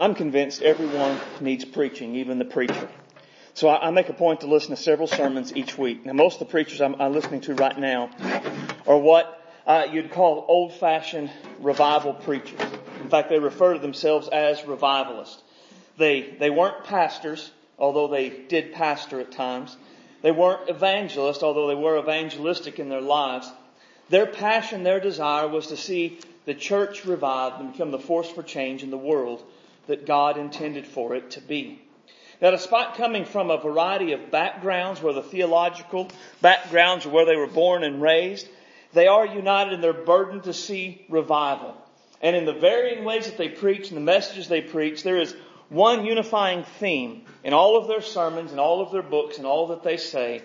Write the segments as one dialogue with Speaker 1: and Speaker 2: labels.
Speaker 1: I'm convinced everyone needs preaching, even the preacher. So I, I, make a point to listen to several sermons each week. Now most of the preachers I'm, I'm listening to right now are what uh, you'd call old-fashioned revival preachers. In fact, they refer to themselves as revivalists. They, they weren't pastors, although they did pastor at times. They weren't evangelists, although they were evangelistic in their lives. Their passion, their desire was to see the church revived and become the force for change in the world that God intended for it to be. Now, despite coming from a variety of backgrounds, whether the theological backgrounds or where they were born and raised, they are united in their burden to see revival. And in the varying ways that they preach and the messages they preach, there is one unifying theme in all of their sermons and all of their books and all that they say.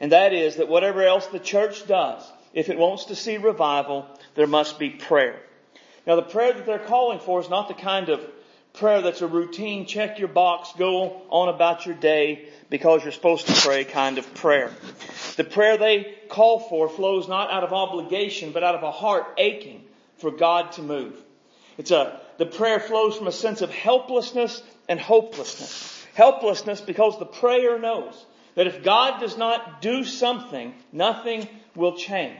Speaker 1: And that is that whatever else the church does, if it wants to see revival, there must be prayer. Now the prayer that they're calling for is not the kind of prayer that's a routine, check your box, go on about your day because you're supposed to pray kind of prayer. The prayer they call for flows not out of obligation, but out of a heart aching for God to move. It's a, the prayer flows from a sense of helplessness and hopelessness. Helplessness because the prayer knows that if God does not do something, nothing will change.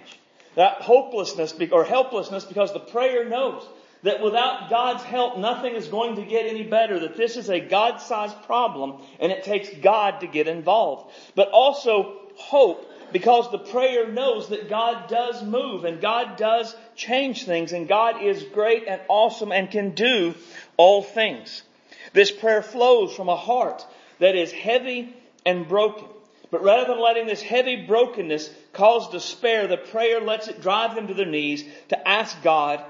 Speaker 1: That hopelessness or helplessness because the prayer knows that without God's help, nothing is going to get any better, that this is a God-sized problem and it takes God to get involved. But also hope because the prayer knows that God does move and God does change things and God is great and awesome and can do all things. This prayer flows from a heart that is heavy and broken. But rather than letting this heavy brokenness cause despair, the prayer lets it drive them to their knees to ask God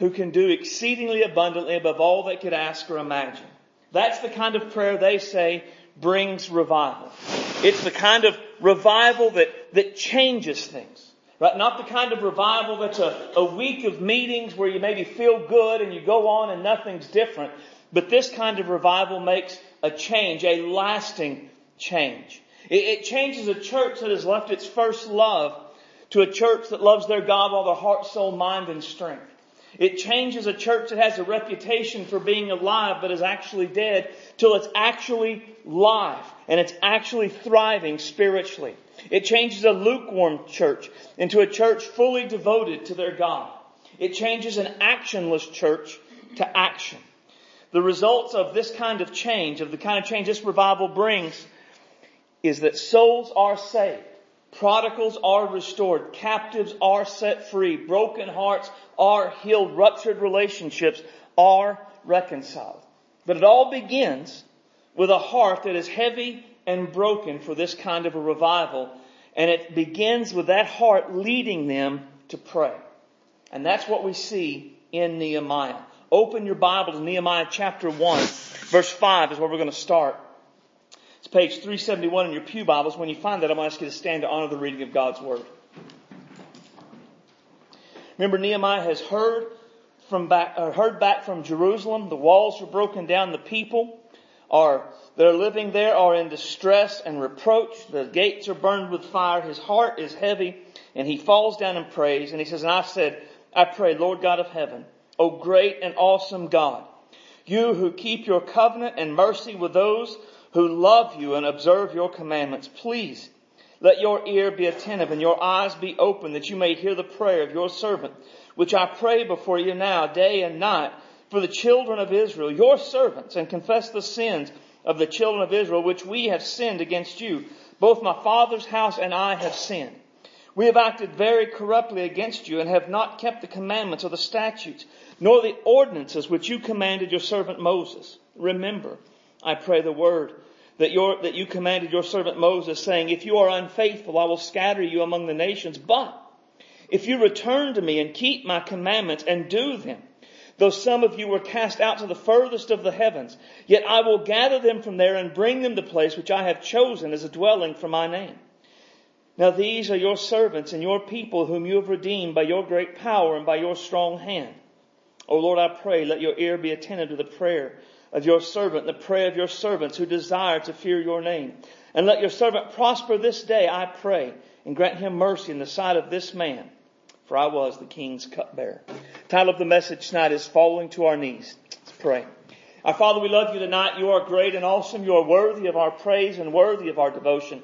Speaker 1: who can do exceedingly abundantly above all they could ask or imagine. That's the kind of prayer they say brings revival. It's the kind of revival that, that changes things. Right? Not the kind of revival that's a, a week of meetings where you maybe feel good and you go on and nothing's different. But this kind of revival makes a change, a lasting change. It, it changes a church that has left its first love to a church that loves their God with all their heart, soul, mind, and strength. It changes a church that has a reputation for being alive but is actually dead till it's actually live and it's actually thriving spiritually. It changes a lukewarm church into a church fully devoted to their God. It changes an actionless church to action. The results of this kind of change, of the kind of change this revival brings, is that souls are saved. Prodigals are restored. Captives are set free. Broken hearts are healed. Ruptured relationships are reconciled. But it all begins with a heart that is heavy and broken for this kind of a revival. And it begins with that heart leading them to pray. And that's what we see in Nehemiah. Open your Bible to Nehemiah chapter 1. Verse 5 is where we're going to start. Page 371 in your Pew Bibles. When you find that, I'm going to ask you to stand to honor the reading of God's Word. Remember, Nehemiah has heard from back, uh, heard back from Jerusalem. The walls are broken down. The people are that are living there are in distress and reproach. The gates are burned with fire. His heart is heavy, and he falls down and prays. And he says, "And I said, I pray, Lord God of heaven, O great and awesome God, you who keep your covenant and mercy with those who love you and observe your commandments. Please let your ear be attentive and your eyes be open that you may hear the prayer of your servant, which I pray before you now, day and night, for the children of Israel, your servants, and confess the sins of the children of Israel, which we have sinned against you. Both my father's house and I have sinned. We have acted very corruptly against you and have not kept the commandments or the statutes, nor the ordinances which you commanded your servant Moses. Remember, I pray the word that, your, that you commanded your servant Moses saying, if you are unfaithful, I will scatter you among the nations. But if you return to me and keep my commandments and do them, though some of you were cast out to the furthest of the heavens, yet I will gather them from there and bring them to the place which I have chosen as a dwelling for my name. Now these are your servants and your people whom you have redeemed by your great power and by your strong hand. O Lord, I pray, let your ear be attentive to the prayer of your servant, the prayer of your servants who desire to fear your name. And let your servant prosper this day, I pray, and grant him mercy in the sight of this man, for I was the king's cupbearer. Title of the message tonight is Falling to Our Knees. Let's pray. Our Father, we love you tonight. You are great and awesome. You are worthy of our praise and worthy of our devotion.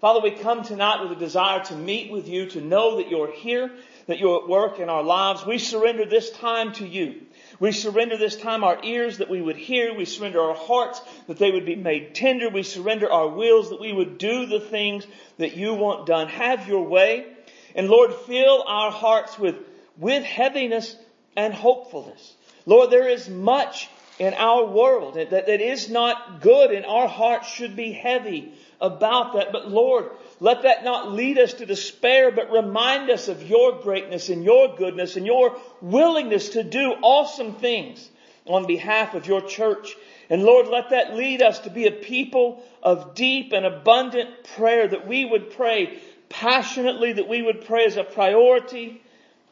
Speaker 1: Father, we come tonight with a desire to meet with you, to know that you're here, that you're at work in our lives. We surrender this time to you. We surrender this time our ears that we would hear. We surrender our hearts that they would be made tender. We surrender our wills that we would do the things that you want done. Have your way. And Lord, fill our hearts with, with heaviness and hopefulness. Lord, there is much in our world that, that is not good and our hearts should be heavy about that. But Lord, let that not lead us to despair, but remind us of your greatness and your goodness and your willingness to do awesome things on behalf of your church. And Lord, let that lead us to be a people of deep and abundant prayer that we would pray passionately, that we would pray as a priority.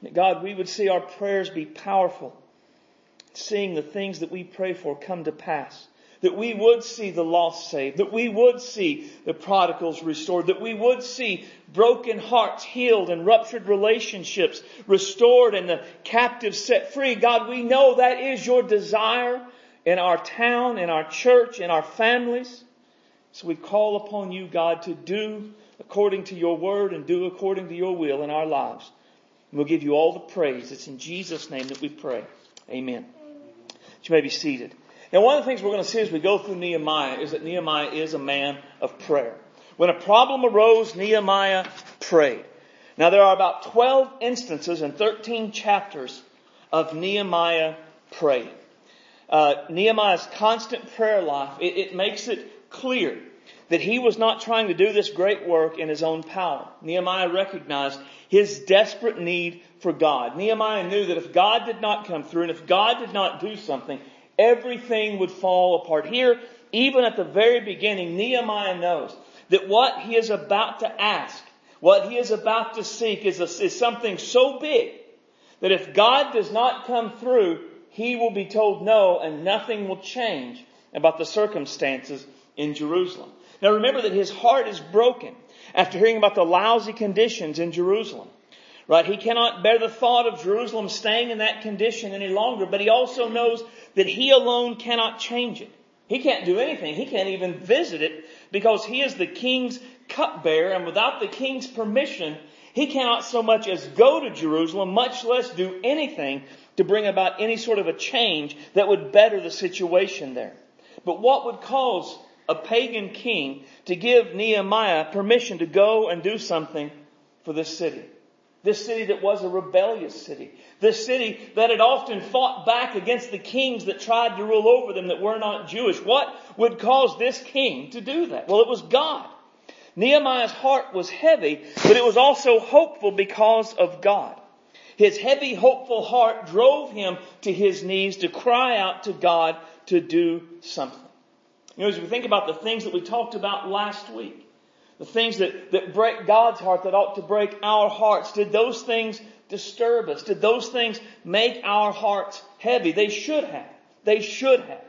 Speaker 1: That God, we would see our prayers be powerful, seeing the things that we pray for come to pass that we would see the lost saved, that we would see the prodigals restored, that we would see broken hearts healed and ruptured relationships restored and the captives set free. God, we know that is your desire in our town, in our church, in our families. So we call upon you, God, to do according to your word and do according to your will in our lives. And we'll give you all the praise. It's in Jesus' name that we pray. Amen. You may be seated. Now one of the things we're going to see as we go through Nehemiah is that Nehemiah is a man of prayer. When a problem arose, Nehemiah prayed. Now there are about 12 instances in 13 chapters of Nehemiah praying. Uh, Nehemiah's constant prayer life, it, it makes it clear that he was not trying to do this great work in his own power. Nehemiah recognized his desperate need for God. Nehemiah knew that if God did not come through and if God did not do something, everything would fall apart. Here, even at the very beginning, Nehemiah knows that what he is about to ask, what he is about to seek is, a, is something so big that if God does not come through, he will be told no and nothing will change about the circumstances in Jerusalem. Now remember that his heart is broken after hearing about the lousy conditions in Jerusalem. Right? He cannot bear the thought of Jerusalem staying in that condition any longer, but he also knows that he alone cannot change it. He can't do anything. He can't even visit it because he is the king's cupbearer and without the king's permission, he cannot so much as go to Jerusalem, much less do anything to bring about any sort of a change that would better the situation there. But what would cause a pagan king to give Nehemiah permission to go and do something for this city? This city that was a rebellious city. This city that had often fought back against the kings that tried to rule over them that were not Jewish. What would cause this king to do that? Well, it was God. Nehemiah's heart was heavy, but it was also hopeful because of God. His heavy, hopeful heart drove him to his knees to cry out to God to do something. You know, as we think about the things that we talked about last week, the things that, that break God's heart that ought to break our hearts, did those things disturb us? Did those things make our hearts heavy? They should have. They should have.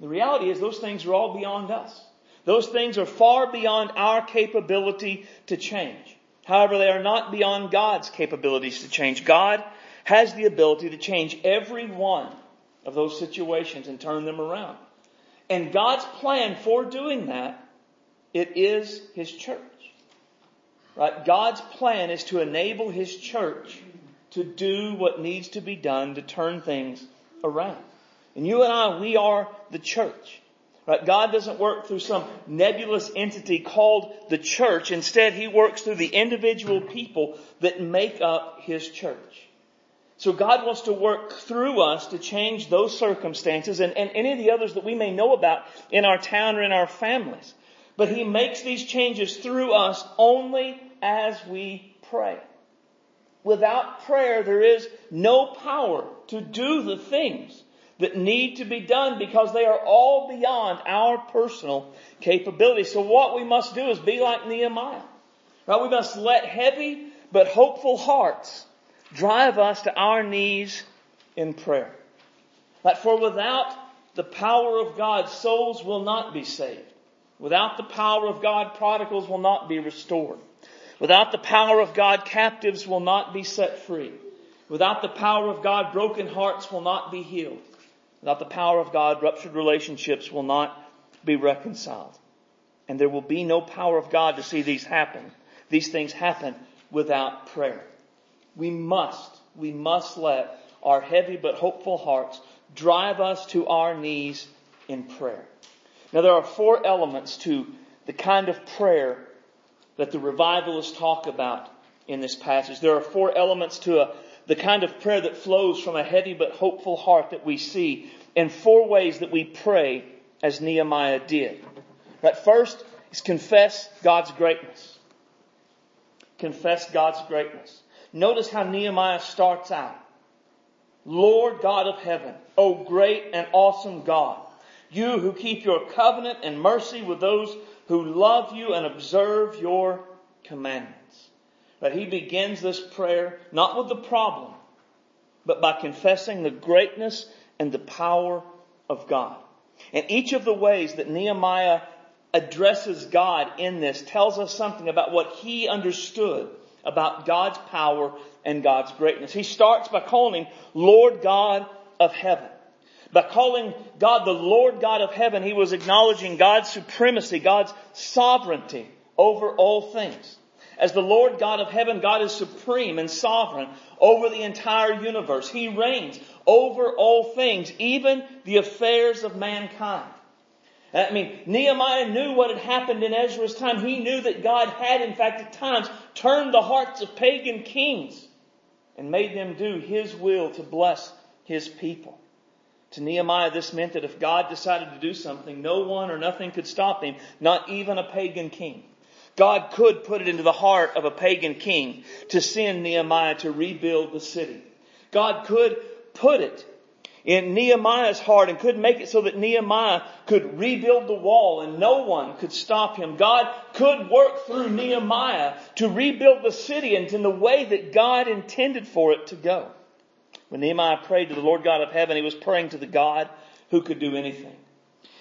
Speaker 1: The reality is those things are all beyond us. Those things are far beyond our capability to change. However, they are not beyond God's capabilities to change. God has the ability to change every one of those situations and turn them around. And God's plan for doing that it is His church. Right? God's plan is to enable His church to do what needs to be done to turn things around. And you and I, we are the church. Right? God doesn't work through some nebulous entity called the church. Instead, He works through the individual people that make up His church. So God wants to work through us to change those circumstances and, and any of the others that we may know about in our town or in our families. But He makes these changes through us only as we pray. Without prayer, there is no power to do the things that need to be done because they are all beyond our personal capability. So what we must do is be like Nehemiah. Right? We must let heavy but hopeful hearts drive us to our knees in prayer. But for without the power of God, souls will not be saved. Without the power of God, prodigals will not be restored. Without the power of God, captives will not be set free. Without the power of God, broken hearts will not be healed. without the power of God, ruptured relationships will not be reconciled. And there will be no power of God to see these happen. These things happen without prayer. We must, we must let our heavy but hopeful hearts drive us to our knees in prayer. Now there are four elements to the kind of prayer that the revivalists talk about in this passage. There are four elements to a, the kind of prayer that flows from a heavy but hopeful heart that we see in four ways that we pray as Nehemiah did. Right, first is confess God's greatness. Confess God's greatness. Notice how Nehemiah starts out. Lord God of heaven, O great and awesome God, you who keep your covenant and mercy with those who love you and observe your commandments. But he begins this prayer not with the problem, but by confessing the greatness and the power of God. And each of the ways that Nehemiah addresses God in this tells us something about what he understood about God's power and God's greatness. He starts by calling Lord God of heaven. By calling God the Lord God of heaven, he was acknowledging God's supremacy, God's sovereignty over all things. As the Lord God of heaven, God is supreme and sovereign over the entire universe. He reigns over all things, even the affairs of mankind. I mean, Nehemiah knew what had happened in Ezra's time. He knew that God had, in fact, at times turned the hearts of pagan kings and made them do His will to bless His people. To Nehemiah, this meant that if God decided to do something, no one or nothing could stop him, not even a pagan king. God could put it into the heart of a pagan king to send Nehemiah to rebuild the city. God could put it in Nehemiah's heart and could make it so that Nehemiah could rebuild the wall and no one could stop him. God could work through Nehemiah to rebuild the city and in the way that God intended for it to go. When Nehemiah prayed to the Lord God of heaven, he was praying to the God who could do anything.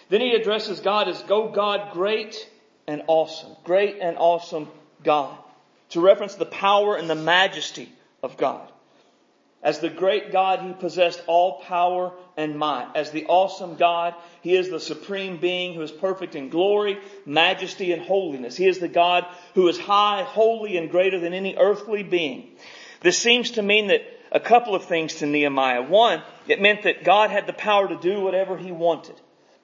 Speaker 1: Then he addresses God as Go God great and awesome. Great and awesome God. To reference the power and the majesty of God. As the great God, He possessed all power and might. As the awesome God, He is the supreme being who is perfect in glory, majesty, and holiness. He is the God who is high, holy, and greater than any earthly being. This seems to mean that a couple of things to Nehemiah. One, it meant that God had the power to do whatever He wanted.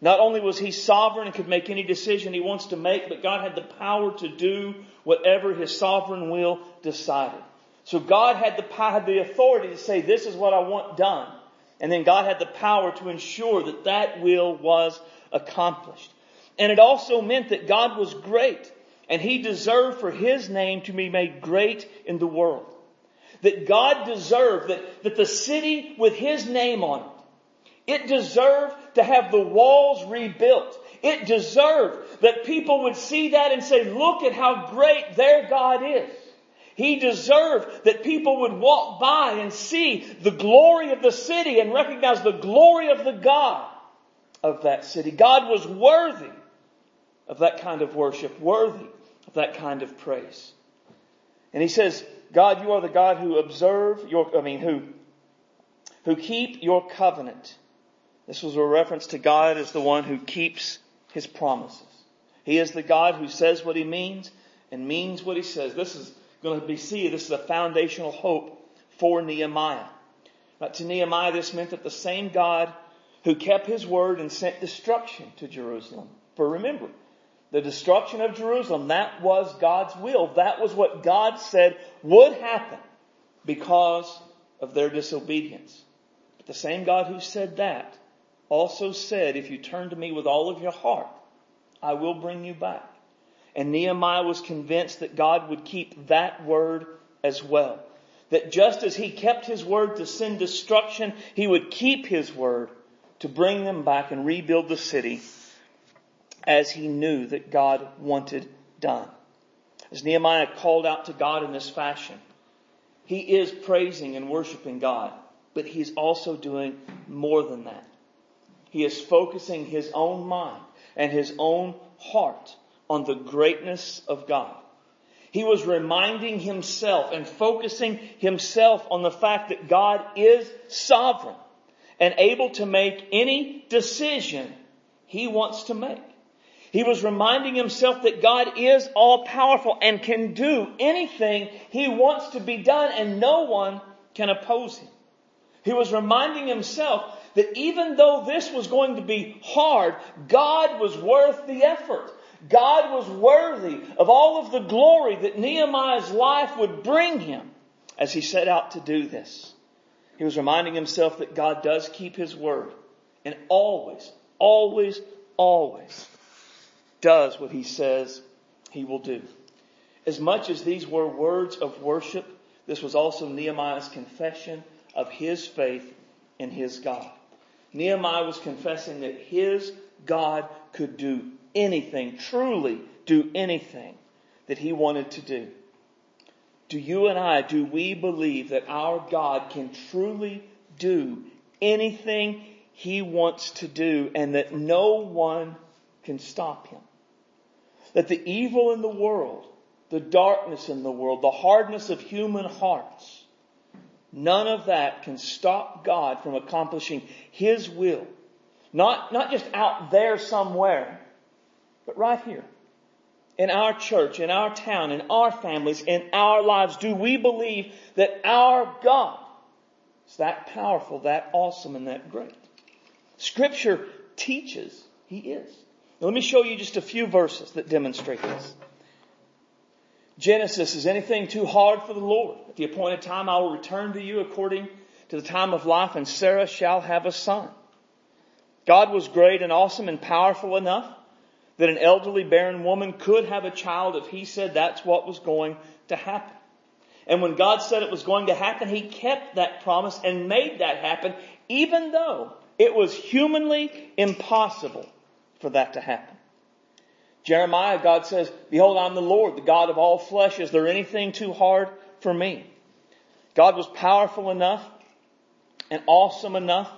Speaker 1: Not only was He sovereign and could make any decision He wants to make, but God had the power to do whatever His sovereign will decided. So God had the, had the authority to say, this is what I want done. And then God had the power to ensure that that will was accomplished. And it also meant that God was great and He deserved for His name to be made great in the world. That God deserved that, that the city with His name on it, it deserved to have the walls rebuilt. It deserved that people would see that and say, look at how great their God is. He deserved that people would walk by and see the glory of the city and recognize the glory of the God of that city. God was worthy of that kind of worship, worthy of that kind of praise. And he says, God, you are the God who observe your, I mean, who, who keep your covenant. This was a reference to God as the one who keeps his promises. He is the God who says what he means and means what he says. This is going to be see this is a foundational hope for Nehemiah. But to Nehemiah, this meant that the same God who kept his word and sent destruction to Jerusalem. For remember, the destruction of Jerusalem, that was God's will. That was what God said would happen because of their disobedience. But the same God who said that also said, if you turn to me with all of your heart, I will bring you back. And Nehemiah was convinced that God would keep that word as well. That just as he kept his word to send destruction, he would keep his word to bring them back and rebuild the city as he knew that God wanted done. As Nehemiah called out to God in this fashion, he is praising and worshiping God, but he's also doing more than that. He is focusing his own mind and his own heart on the greatness of God. He was reminding himself and focusing himself on the fact that God is sovereign and able to make any decision he wants to make. He was reminding himself that God is all powerful and can do anything he wants to be done and no one can oppose him. He was reminding himself that even though this was going to be hard, God was worth the effort. God was worthy of all of the glory that Nehemiah's life would bring him as he set out to do this. He was reminding himself that God does keep his word and always, always, always does what he says he will do. As much as these were words of worship, this was also Nehemiah's confession of his faith in his God. Nehemiah was confessing that his God could do anything, truly do anything that he wanted to do. Do you and I, do we believe that our God can truly do anything he wants to do and that no one can stop him? That the evil in the world, the darkness in the world, the hardness of human hearts, none of that can stop God from accomplishing his will. Not, not just out there somewhere, but right here. In our church, in our town, in our families, in our lives, do we believe that our God is that powerful, that awesome, and that great? Scripture teaches He is. Now, let me show you just a few verses that demonstrate this. Genesis, is anything too hard for the Lord? At the appointed time I will return to you according to the time of life and Sarah shall have a son. God was great and awesome and powerful enough that an elderly barren woman could have a child if he said that's what was going to happen. And when God said it was going to happen, he kept that promise and made that happen, even though it was humanly impossible for that to happen. Jeremiah, God says, Behold, I'm the Lord, the God of all flesh. Is there anything too hard for me? God was powerful enough and awesome enough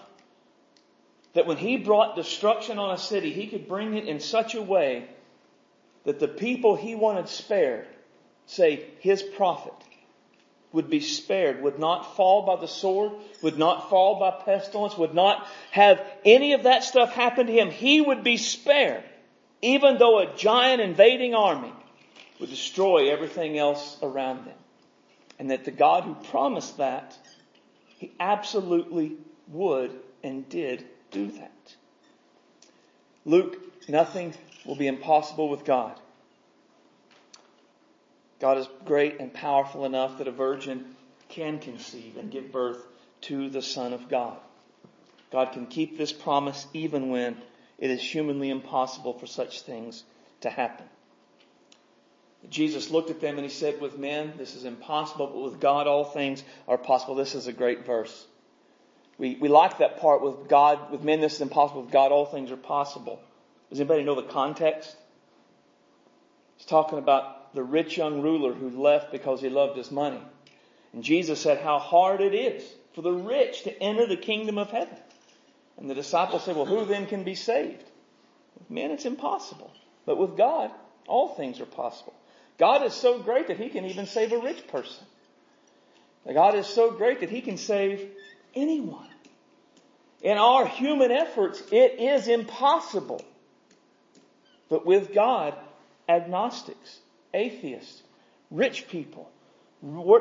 Speaker 1: that when he brought destruction on a city, he could bring it in such a way that the people he wanted spared, say his prophet, would be spared, would not fall by the sword, would not fall by pestilence, would not have any of that stuff happen to him. He would be spared, even though a giant invading army would destroy everything else around them. And that the God who promised that, he absolutely would and did do that. Luke, nothing will be impossible with God. God is great and powerful enough that a virgin can conceive and give birth to the Son of God. God can keep this promise even when it is humanly impossible for such things to happen. Jesus looked at them and he said, with men, this is impossible, but with God, all things are possible. This is a great verse. We, we like that part with God, with men this is impossible, with God all things are possible. Does anybody know the context? He's talking about the rich young ruler who left because he loved his money. And Jesus said how hard it is for the rich to enter the kingdom of heaven. And the disciples said, well, who then can be saved? With men, it's impossible. But with God, all things are possible. God is so great that he can even save a rich person. God is so great that he can save anyone. In our human efforts, it is impossible. But with God, agnostics, atheists, rich people,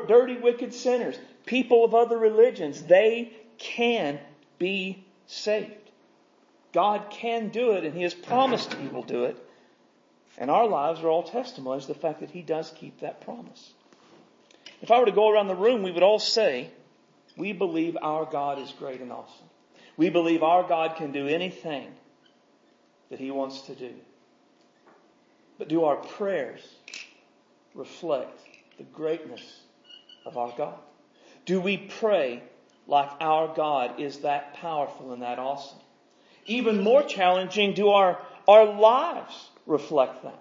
Speaker 1: dirty, wicked sinners, people of other religions, they can be saved. God can do it, and He has promised He will do it. And our lives are all testimonies to the fact that He does keep that promise. If I were to go around the room, we would all say, we believe our God is great and awesome. We believe our God can do anything that He wants to do. But do our prayers reflect the greatness of our God? Do we pray like our God is that powerful and that awesome? Even more challenging, do our, our lives reflect that?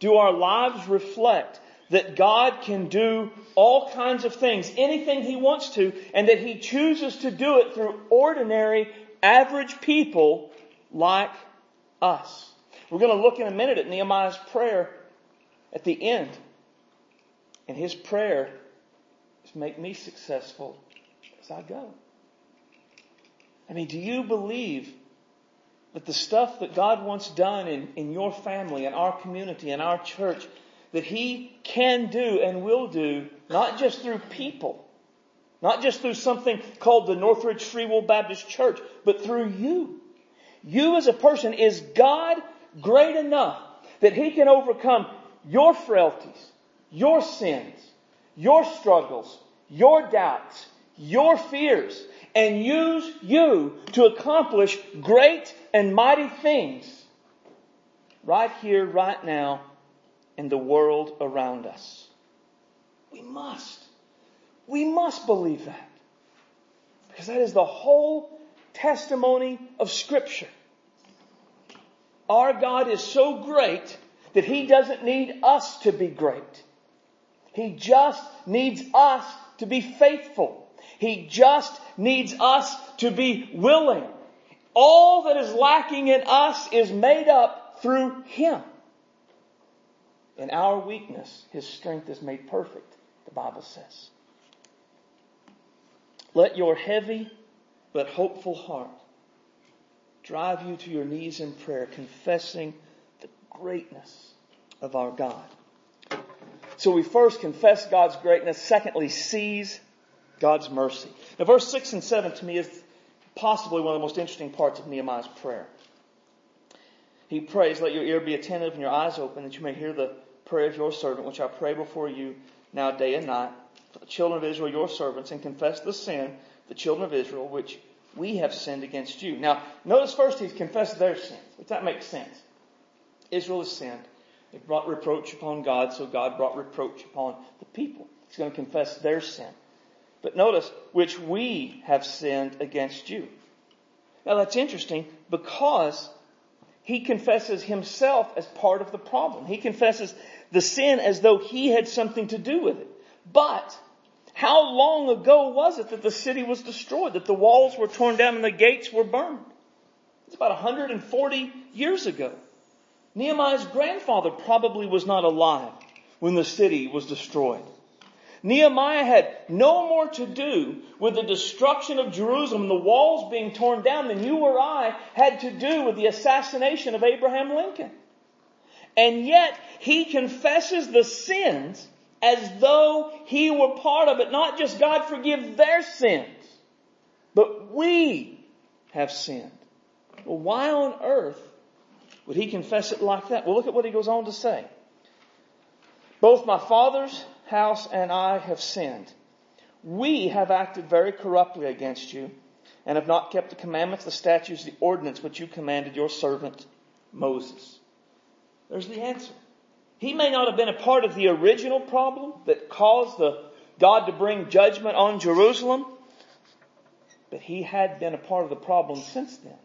Speaker 1: Do our lives reflect that God can do all kinds of things, anything He wants to, and that He chooses to do it through ordinary, average people like us. We're going to look in a minute at Nehemiah's prayer at the end. And his prayer is make me successful as I go. I mean, do you believe that the stuff that God wants done in, in your family, in our community, in our church, that He can do and will do, not just through people, not just through something called the Northridge Free Will Baptist Church, but through you. You as a person, is God great enough that He can overcome your frailties, your sins, your struggles, your doubts, your fears, and use you to accomplish great and mighty things right here, right now, in the world around us. We must. We must believe that. Because that is the whole testimony of Scripture. Our God is so great that He doesn't need us to be great. He just needs us to be faithful. He just needs us to be willing. All that is lacking in us is made up through Him. In our weakness, His strength is made perfect, the Bible says. Let your heavy but hopeful heart drive you to your knees in prayer, confessing greatness of our God. So we first confess God's greatness. Secondly, seize God's mercy. Now verse 6 and 7 to me is possibly one of the most interesting parts of Nehemiah's prayer. He prays, let your ear be attentive and your eyes open that you may hear the prayer of your servant, which I pray before you now day and night for the children of Israel, your servants, and confess the sin, the children of Israel, which we have sinned against you. Now, notice first he's confessed their sins, If that makes sense. Israel has sinned. They brought reproach upon God, so God brought reproach upon the people. He's going to confess their sin. But notice, which we have sinned against you. Now that's interesting because he confesses himself as part of the problem. He confesses the sin as though he had something to do with it. But how long ago was it that the city was destroyed, that the walls were torn down and the gates were burned? It's about 140 years ago. Nehemiah's grandfather probably was not alive when the city was destroyed. Nehemiah had no more to do with the destruction of Jerusalem and the walls being torn down than you or I had to do with the assassination of Abraham Lincoln. And yet he confesses the sins as though he were part of it. Not just God forgive their sins, but we have sinned. Well, why on earth would he confess it like that? Well, look at what he goes on to say. Both my father's house and I have sinned. We have acted very corruptly against you and have not kept the commandments, the statutes, the ordinance which you commanded your servant Moses. There's the answer. He may not have been a part of the original problem that caused the God to bring judgment on Jerusalem, but he had been a part of the problem since then.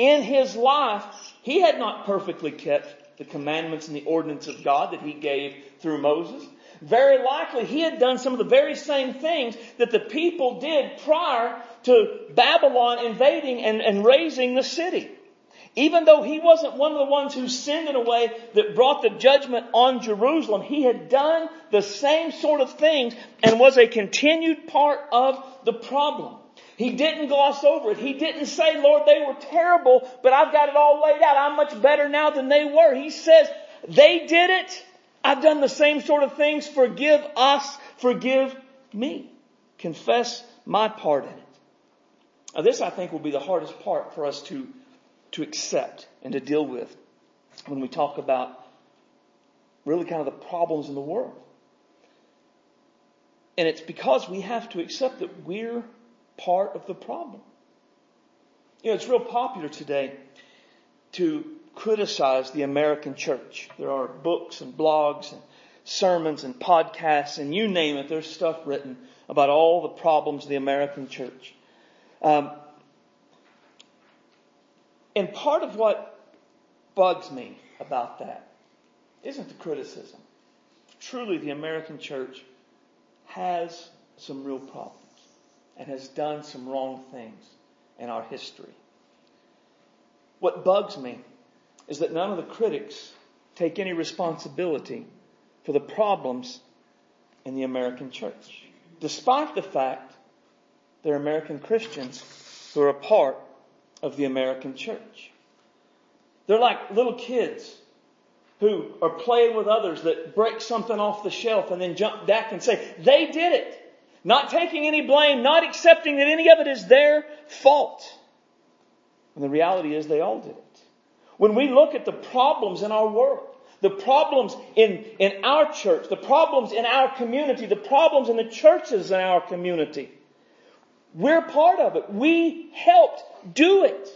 Speaker 1: In his life, he had not perfectly kept the commandments and the ordinance of God that he gave through Moses. Very likely he had done some of the very same things that the people did prior to Babylon invading and, and razing the city. Even though he wasn't one of the ones who sinned in a way that brought the judgment on Jerusalem, he had done the same sort of things and was a continued part of the problem. He didn't gloss over it. He didn't say, Lord, they were terrible, but I've got it all laid out. I'm much better now than they were. He says, they did it. I've done the same sort of things. Forgive us. Forgive me. Confess my part in it. Now this I think will be the hardest part for us to, to accept and to deal with when we talk about really kind of the problems in the world. And it's because we have to accept that we're part of the problem. You know, it's real popular today to criticize the American church. There are books and blogs and sermons and podcasts and you name it, there's stuff written about all the problems of the American church. Um, and part of what bugs me about that isn't the criticism. Truly, the American church has some real problems and has done some wrong things in our history. What bugs me is that none of the critics take any responsibility for the problems in the American church, despite the fact they're American Christians who are a part of the American church. They're like little kids who are playing with others that break something off the shelf and then jump back and say, they did it. Not taking any blame, not accepting that any of it is their fault. And the reality is they all did it. When we look at the problems in our world, the problems in, in our church, the problems in our community, the problems in the churches in our community, we're part of it. We helped do it.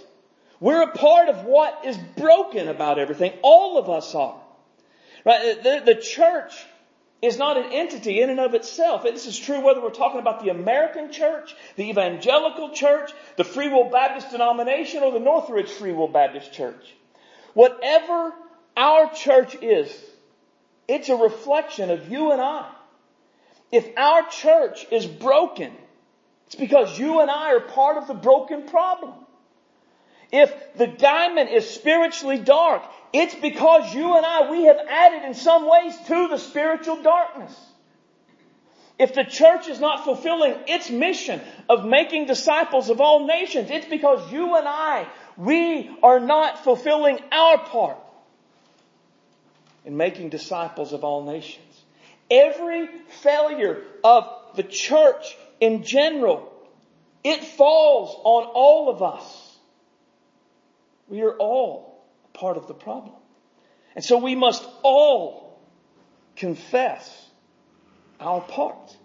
Speaker 1: We're a part of what is broken about everything. All of us are. Right? The, the church is not an entity in and of itself. This is true whether we're talking about the American church, the evangelical church, the Free Will Baptist denomination, or the Northridge Free Will Baptist church. Whatever our church is, it's a reflection of you and I. If our church is broken, it's because you and I are part of the broken problem. If the diamond is spiritually dark, it's because you and I, we have added in some ways to the spiritual darkness. If the church is not fulfilling its mission of making disciples of all nations, it's because you and I, we are not fulfilling our part in making disciples of all nations. Every failure of the church in general, it falls on all of us. We are all part of the problem. And so we must all confess our part.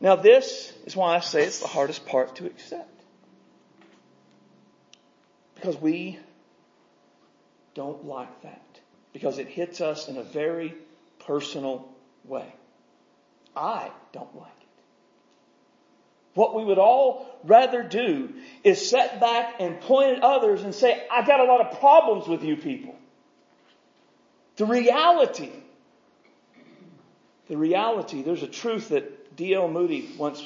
Speaker 1: Now this is why I say it's the hardest part to accept. Because we don't like that. Because it hits us in a very personal way. I don't like. What we would all rather do is sit back and point at others and say, "I've got a lot of problems with you people. The reality, the reality, there's a truth that D.L. Moody once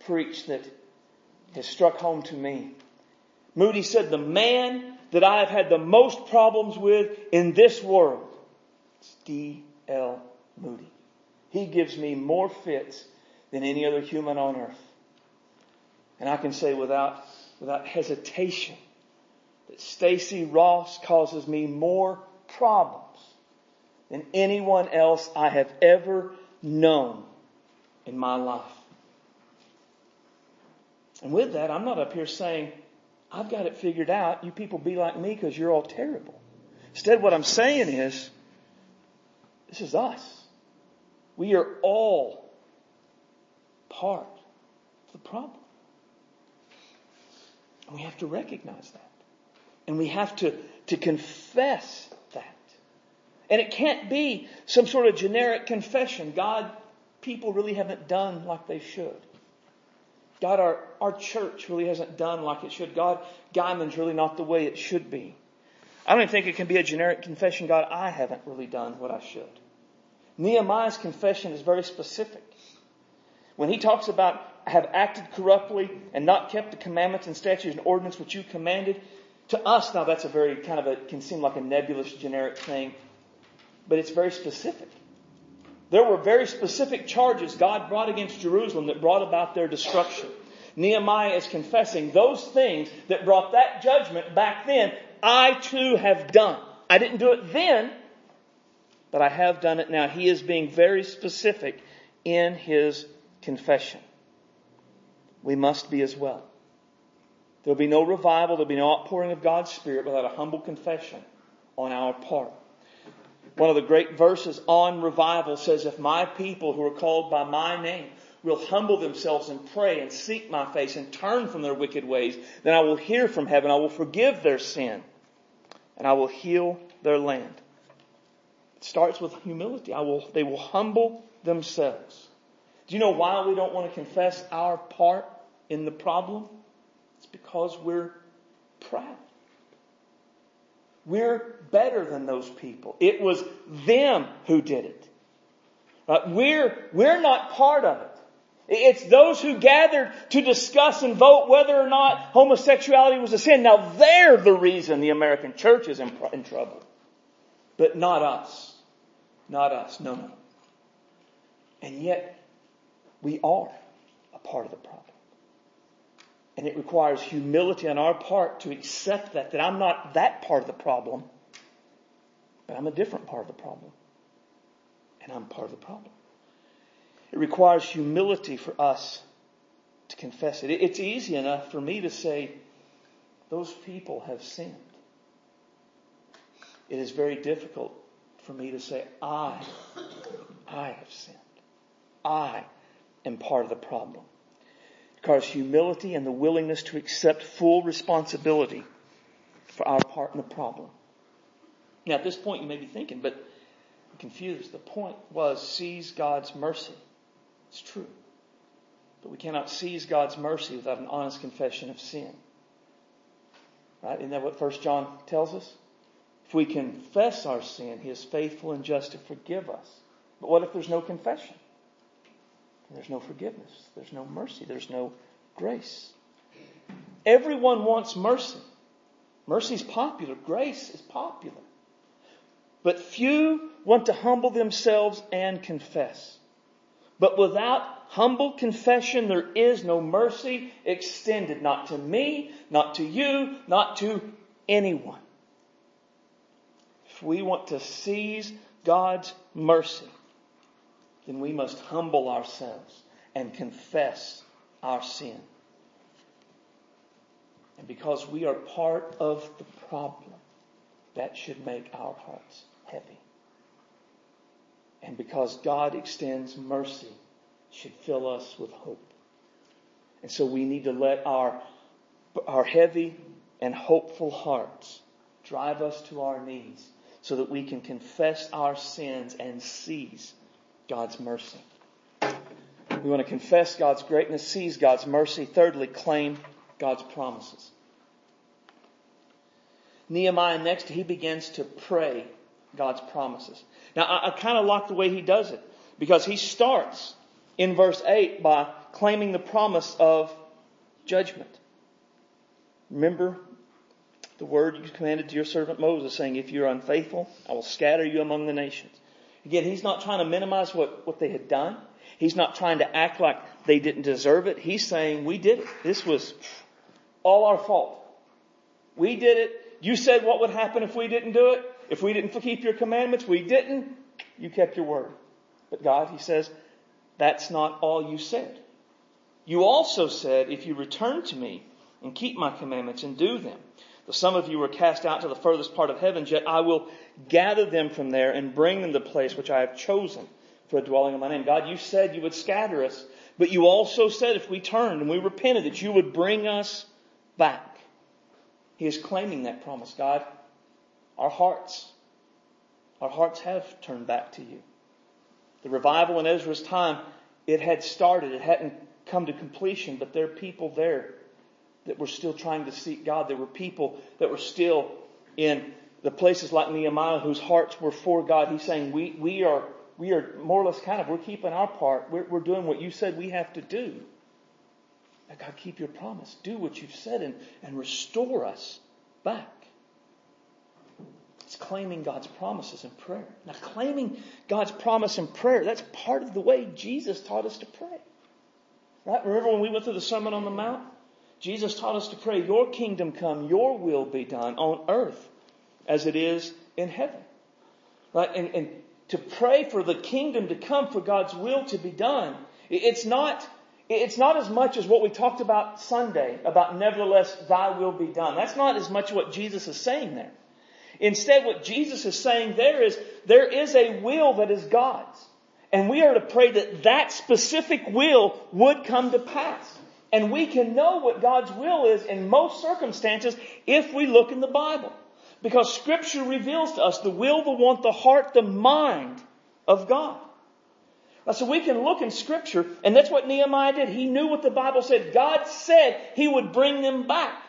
Speaker 1: preached that has struck home to me. Moody said, the man that I have had the most problems with in this world is D.L. Moody. He gives me more fits than any other human on earth. And I can say without, without hesitation that Stacy Ross causes me more problems than anyone else I have ever known in my life. And with that, I'm not up here saying, I've got it figured out. You people be like me because you're all terrible. Instead, what I'm saying is, this is us. We are all part of the problem. And we have to recognize that. And we have to, to confess that. And it can't be some sort of generic confession. God, people really haven't done like they should. God, our, our church really hasn't done like it should. God, Guymon's really not the way it should be. I don't even think it can be a generic confession. God, I haven't really done what I should. Nehemiah's confession is very specific. When he talks about have acted corruptly and not kept the commandments and statutes and ordinance which you commanded. To us, now that's a very kind of a, can seem like a nebulous generic thing, but it's very specific. There were very specific charges God brought against Jerusalem that brought about their destruction. Nehemiah is confessing those things that brought that judgment back then, I too have done. I didn't do it then, but I have done it now. He is being very specific in his confession we must be as well. There'll be no revival, there'll be no outpouring of God's Spirit without a humble confession on our part. One of the great verses on revival says, If my people who are called by my name will humble themselves and pray and seek my face and turn from their wicked ways, then I will hear from heaven, I will forgive their sin, and I will heal their land. It starts with humility. I will, they will humble themselves. Do you know why we don't want to confess our part in the problem? It's because we're proud. We're better than those people. It was them who did it. Uh, we're, we're not part of it. It's those who gathered to discuss and vote whether or not homosexuality was a sin. Now they're the reason the American church is in, in trouble. But not us. Not us. No, no. And yet we are a part of the problem. And it requires humility on our part to accept that, that I'm not that part of the problem, but I'm a different part of the problem. And I'm part of the problem. It requires humility for us to confess it. It's easy enough for me to say, those people have sinned. It is very difficult for me to say, I, I have sinned. I am part of the problem. Requires humility and the willingness to accept full responsibility for our part in the problem. Now at this point you may be thinking, but I'm confused. The point was seize God's mercy. It's true. But we cannot seize God's mercy without an honest confession of sin. Right? Isn't that what First John tells us? If we confess our sin, He is faithful and just to forgive us. But what if there's no confession? There's no forgiveness. There's no mercy. There's no grace. Everyone wants mercy. Mercy is popular. Grace is popular. But few want to humble themselves and confess. But without humble confession, there is no mercy extended, not to me, not to you, not to anyone. If we want to seize God's mercy, then we must humble ourselves and confess our sin. And because we are part of the problem, that should make our hearts heavy. And because God extends mercy, should fill us with hope. And so we need to let our, our heavy and hopeful hearts drive us to our knees so that we can confess our sins and seize God's mercy. We want to confess God's greatness, seize God's mercy. Thirdly, claim God's promises. Nehemiah next, he begins to pray God's promises. Now, I, I kind of like the way he does it because he starts in verse 8 by claiming the promise of judgment. Remember the word you commanded to your servant Moses saying, if you're unfaithful, I will scatter you among the nations. Again, he's not trying to minimize what, what they had done. He's not trying to act like they didn't deserve it. He's saying, we did it. This was all our fault. We did it. You said what would happen if we didn't do it. If we didn't keep your commandments, we didn't. You kept your word. But God, he says, that's not all you said. You also said, if you return to me and keep my commandments and do them, some of you were cast out to the furthest part of heaven, yet I will gather them from there and bring them to the place which I have chosen for a dwelling of my name. God, you said you would scatter us, but you also said if we turned and we repented that you would bring us back. He is claiming that promise. God, our hearts, our hearts have turned back to you. The revival in Ezra's time, it had started. It hadn't come to completion, but there are people there that were still trying to seek God. There were people that were still in the places like Nehemiah whose hearts were for God. He's saying, we, we are, we are more or less kind of, we're keeping our part. We're, we're doing what you said we have to do. God, keep your promise. Do what you've said and, and restore us back. It's claiming God's promises in prayer. Now, claiming God's promise in prayer, that's part of the way Jesus taught us to pray. Right? Remember when we went through the Sermon on the Mount? Jesus taught us to pray, Your kingdom come, Your will be done on earth as it is in heaven. Right? And, and to pray for the kingdom to come, for God's will to be done, it's not it's not as much as what we talked about Sunday about nevertheless thy will be done. That's not as much what Jesus is saying there. Instead, what Jesus is saying there is there is a will that is God's. And we are to pray that that specific will would come to pass. And we can know what God's will is in most circumstances if we look in the Bible. Because scripture reveals to us the will, the want, the heart, the mind of God. So we can look in scripture, and that's what Nehemiah did. He knew what the Bible said. God said he would bring them back.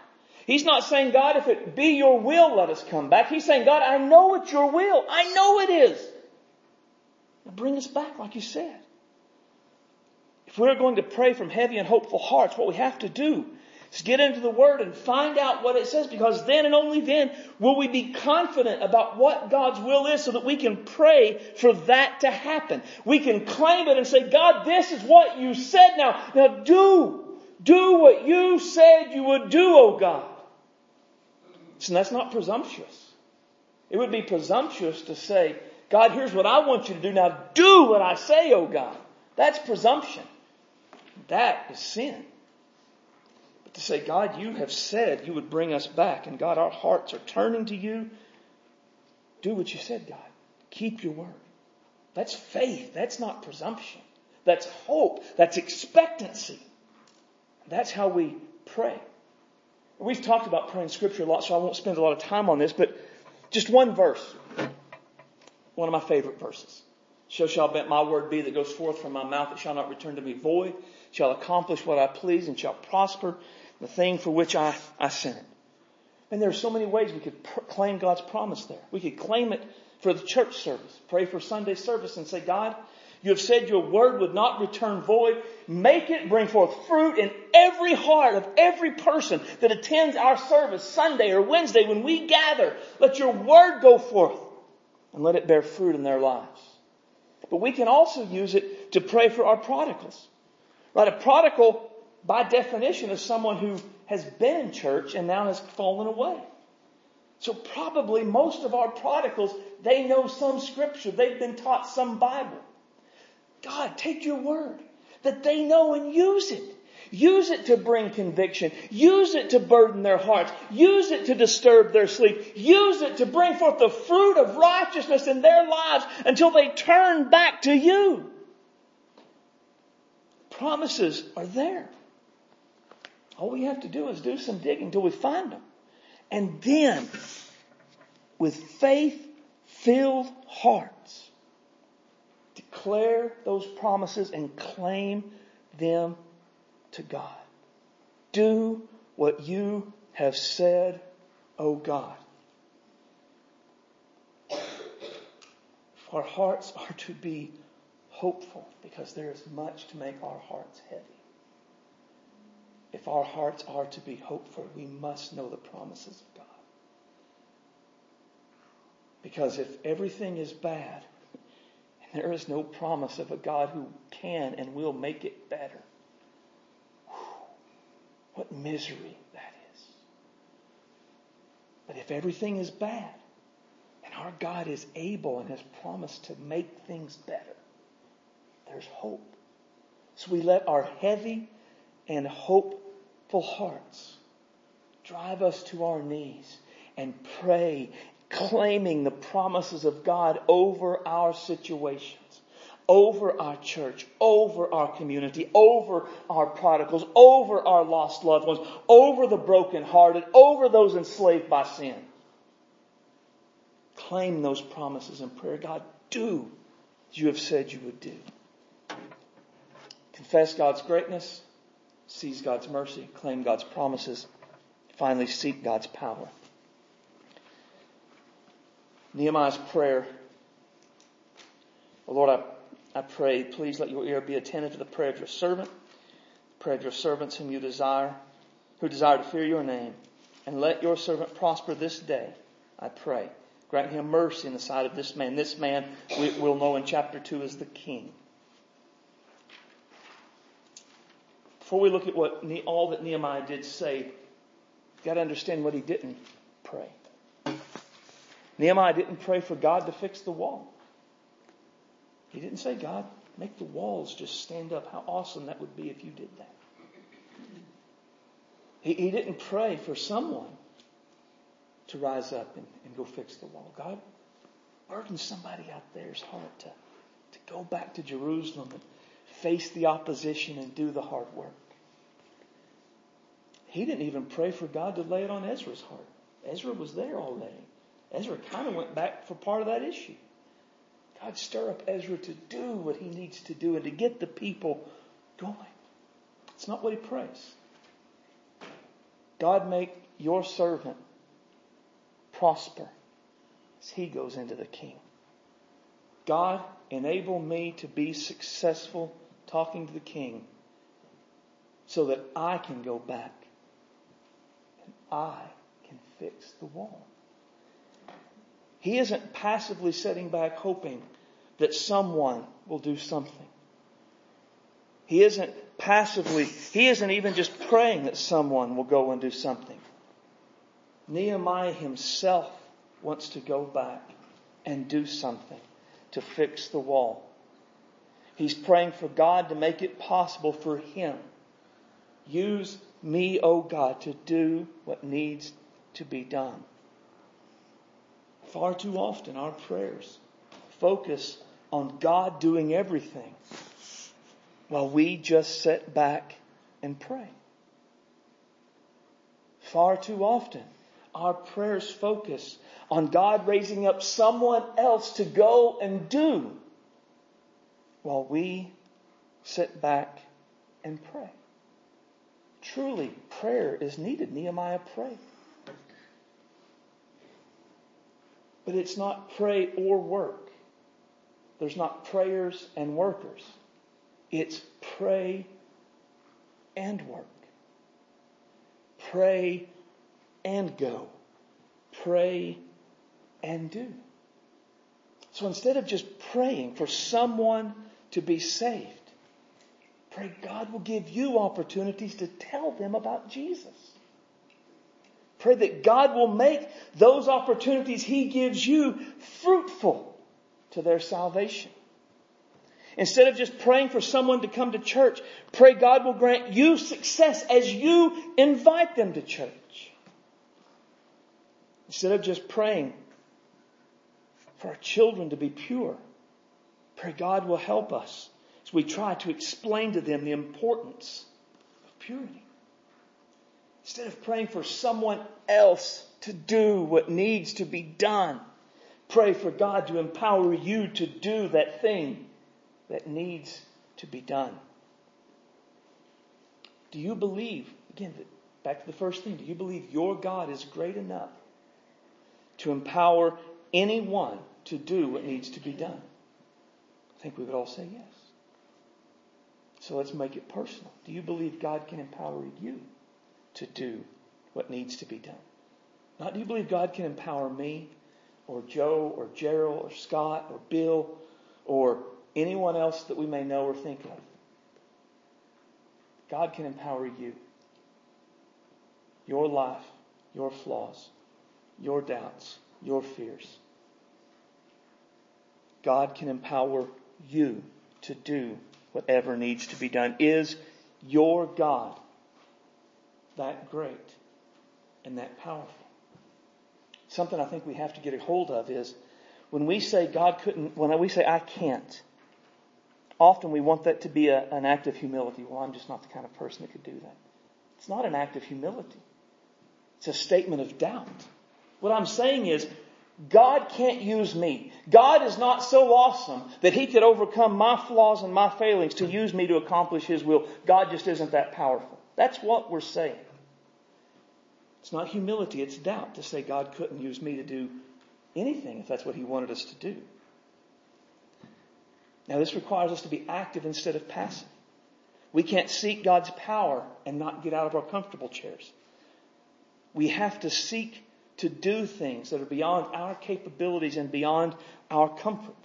Speaker 1: He's not saying, God, if it be your will, let us come back. He's saying, God, I know it's your will. I know it is. Bring us back like you said. If we're going to pray from heavy and hopeful hearts, what we have to do is get into the Word and find out what it says because then and only then will we be confident about what God's will is so that we can pray for that to happen. We can claim it and say, God, this is what you said now. Now do Do what you said you would do, O God. So that's not presumptuous. It would be presumptuous to say, God, here's what I want you to do. Now do what I say, O God. That's presumption. That is sin. But to say, God, you have said you would bring us back, and God, our hearts are turning to you. Do what you said, God. Keep your word. That's faith. That's not presumption. That's hope. That's expectancy. That's how we pray. We've talked about praying scripture a lot, so I won't spend a lot of time on this, but just one verse. One of my favorite verses. So shall my word be that goes forth from my mouth. It shall not return to me void. Shall accomplish what I please and shall prosper the thing for which I, I sent. And there are so many ways we could pr- claim God's promise there. We could claim it for the church service. Pray for Sunday service and say, God, you have said your word would not return void. Make it bring forth fruit in every heart of every person that attends our service Sunday or Wednesday when we gather. Let your word go forth and let it bear fruit in their lives. But we can also use it to pray for our prodigals. Right? A prodigal, by definition, is someone who has been in church and now has fallen away. So probably most of our prodigals, they know some scripture. They've been taught some Bible. God, take your word that they know and use it. Use it to bring conviction. Use it to burden their hearts. Use it to disturb their sleep. Use it to bring forth the fruit of righteousness in their lives until they turn back to you. Promises are there. All we have to do is do some digging until we find them. And then, with faith filled hearts, declare those promises and claim them to God. Do what you have said, O God. Our hearts are to be hopeful because there is much to make our hearts heavy. If our hearts are to be hopeful, we must know the promises of God. Because if everything is bad, and there is no promise of a God who can and will make it better, what misery that is. But if everything is bad, and our God is able and has promised to make things better, there's hope. So we let our heavy and hopeful hearts drive us to our knees and pray, claiming the promises of God over our situations, over our church, over our community, over our prodigals, over our lost loved ones, over the brokenhearted, over those enslaved by sin. Claim those promises in prayer. God, do as you have said you would do. Confess God's greatness, seize God's mercy, claim God's promises, finally seek God's power. Nehemiah's prayer. Oh Lord, I I pray, please let your ear be attentive to the prayer of your servant, the prayer of your servants whom you desire, who desire to fear your name, and let your servant prosper this day, I pray. Grant him mercy in the sight of this man. This man we will know in chapter 2 is the king. Before we look at what all that Nehemiah did say, you've got to understand what he didn't pray. Nehemiah didn't pray for God to fix the wall. He didn't say, God, make the walls just stand up. How awesome that would be if you did that. He, he didn't pray for someone to rise up and, and go fix the wall. God, burden somebody out there's heart to, to go back to Jerusalem and face the opposition and do the hard work. He didn't even pray for God to lay it on Ezra's heart. Ezra was there already. Ezra kind of went back for part of that issue. God, stir up Ezra to do what he needs to do and to get the people going. It's not what he prays. God, make your servant prosper as he goes into the king. God, enable me to be successful talking to the king so that I can go back and I can fix the wall. He isn't passively sitting back hoping that someone will do something. He isn't passively, he isn't even just praying that someone will go and do something. Nehemiah himself wants to go back and do something to fix the wall. He's praying for God to make it possible for him. Use me, O oh God, to do what needs to be done. Far too often our prayers focus on God doing everything while we just sit back and pray. Far too often, our prayers focus on God raising up someone else to go and do while we sit back and pray. Truly, prayer is needed. Nehemiah prayed. But it's not pray or work. There's not prayers and workers. It's pray and work. Pray and go. Pray and do. So instead of just praying for someone to be saved, pray God will give you opportunities to tell them about Jesus. Pray that God will make those opportunities He gives you fruitful to their salvation. Instead of just praying for someone to come to church, pray God will grant you success as you invite them to church. Instead of just praying for our children to be pure, pray God will help us as we try to explain to them the importance of purity. Instead of praying for someone else to do what needs to be done, pray for God to empower you to do that thing that needs to be done. Do you believe, again, back to the first thing, do you believe your God is great enough to empower anyone to do what needs to be done? I think we would all say yes. So let's make it personal. Do you believe God can empower you to do what needs to be done? Not do you believe God can empower me or Joe or Gerald or Scott or Bill or anyone else that we may know or think of. God can empower you. Your life, your flaws, your doubts, your fears. God can empower you to do whatever needs to be done. Is your God that great and that powerful? Something I think we have to get a hold of is when we say God couldn't, when we say I can't, often we want that to be a, an act of humility. Well, I'm just not the kind of person that could do that. It's not an act of humility. It's a statement of doubt. What I'm saying is, God can't use me. God is not so awesome that He could overcome my flaws and my failings to use me to accomplish His will. God just isn't that powerful. That's what we're saying. It's not humility, it's doubt to say God couldn't use me to do anything if that's what He wanted us to do. Now, this requires us to be active instead of passive. We can't seek God's power and not get out of our comfortable chairs. We have to seek to do things that are beyond our capabilities and beyond our comfort.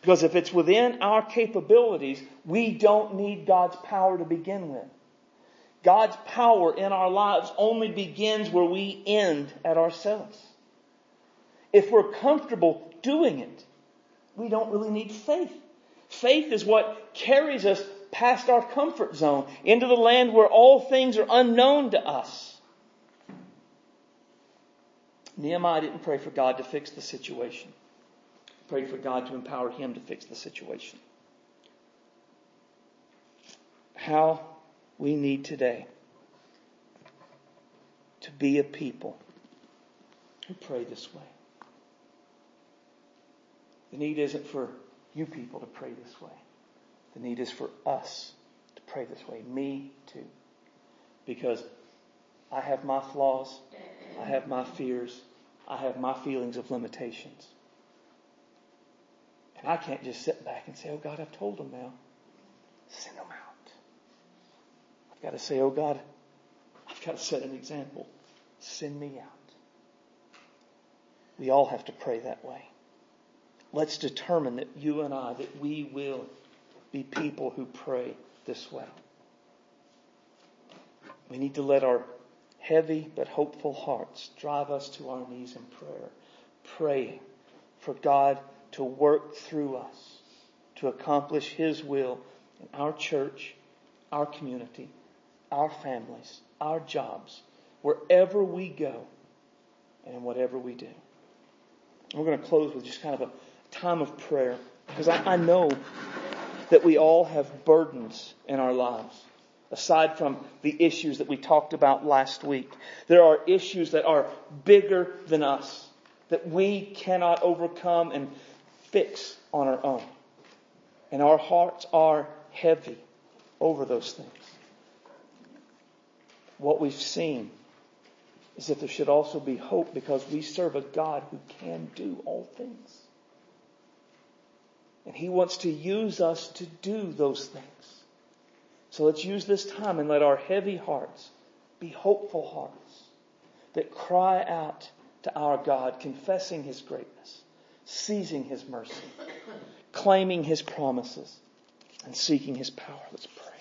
Speaker 1: Because if it's within our capabilities, we don't need God's power to begin with. God's power in our lives only begins where we end at ourselves. If we're comfortable doing it, we don't really need faith. Faith is what carries us past our comfort zone into the land where all things are unknown to us. Nehemiah didn't pray for God to fix the situation. He prayed for God to empower him to fix the situation. How we need today to be a people who pray this way. The need isn't for you people to pray this way. The need is for us to pray this way. Me too. Because I have my flaws. I have my fears. I have my feelings of limitations. And I can't just sit back and say, oh God, I've told them now. Send them out. I've got to say, oh God, I've got to set an example. Send me out. We all have to pray that way. Let's determine that you and I, that we will be people who pray this way. We need to let our heavy but hopeful hearts drive us to our knees in prayer, praying for God to work through us to accomplish His will in our church, our community, our families, our jobs, wherever we go, and whatever we do. We're going to close with just kind of a time of prayer because I, I know that we all have burdens in our lives aside from the issues that we talked about last week. There are issues that are bigger than us that we cannot overcome and fix on our own. And our hearts are heavy over those things. What we've seen is that there should also be hope because we serve a God who can do all things. And He wants to use us to do those things. So let's use this time and let our heavy hearts be hopeful hearts that cry out to our God, confessing His greatness, seizing His mercy, claiming His promises, and seeking His power. Let's pray.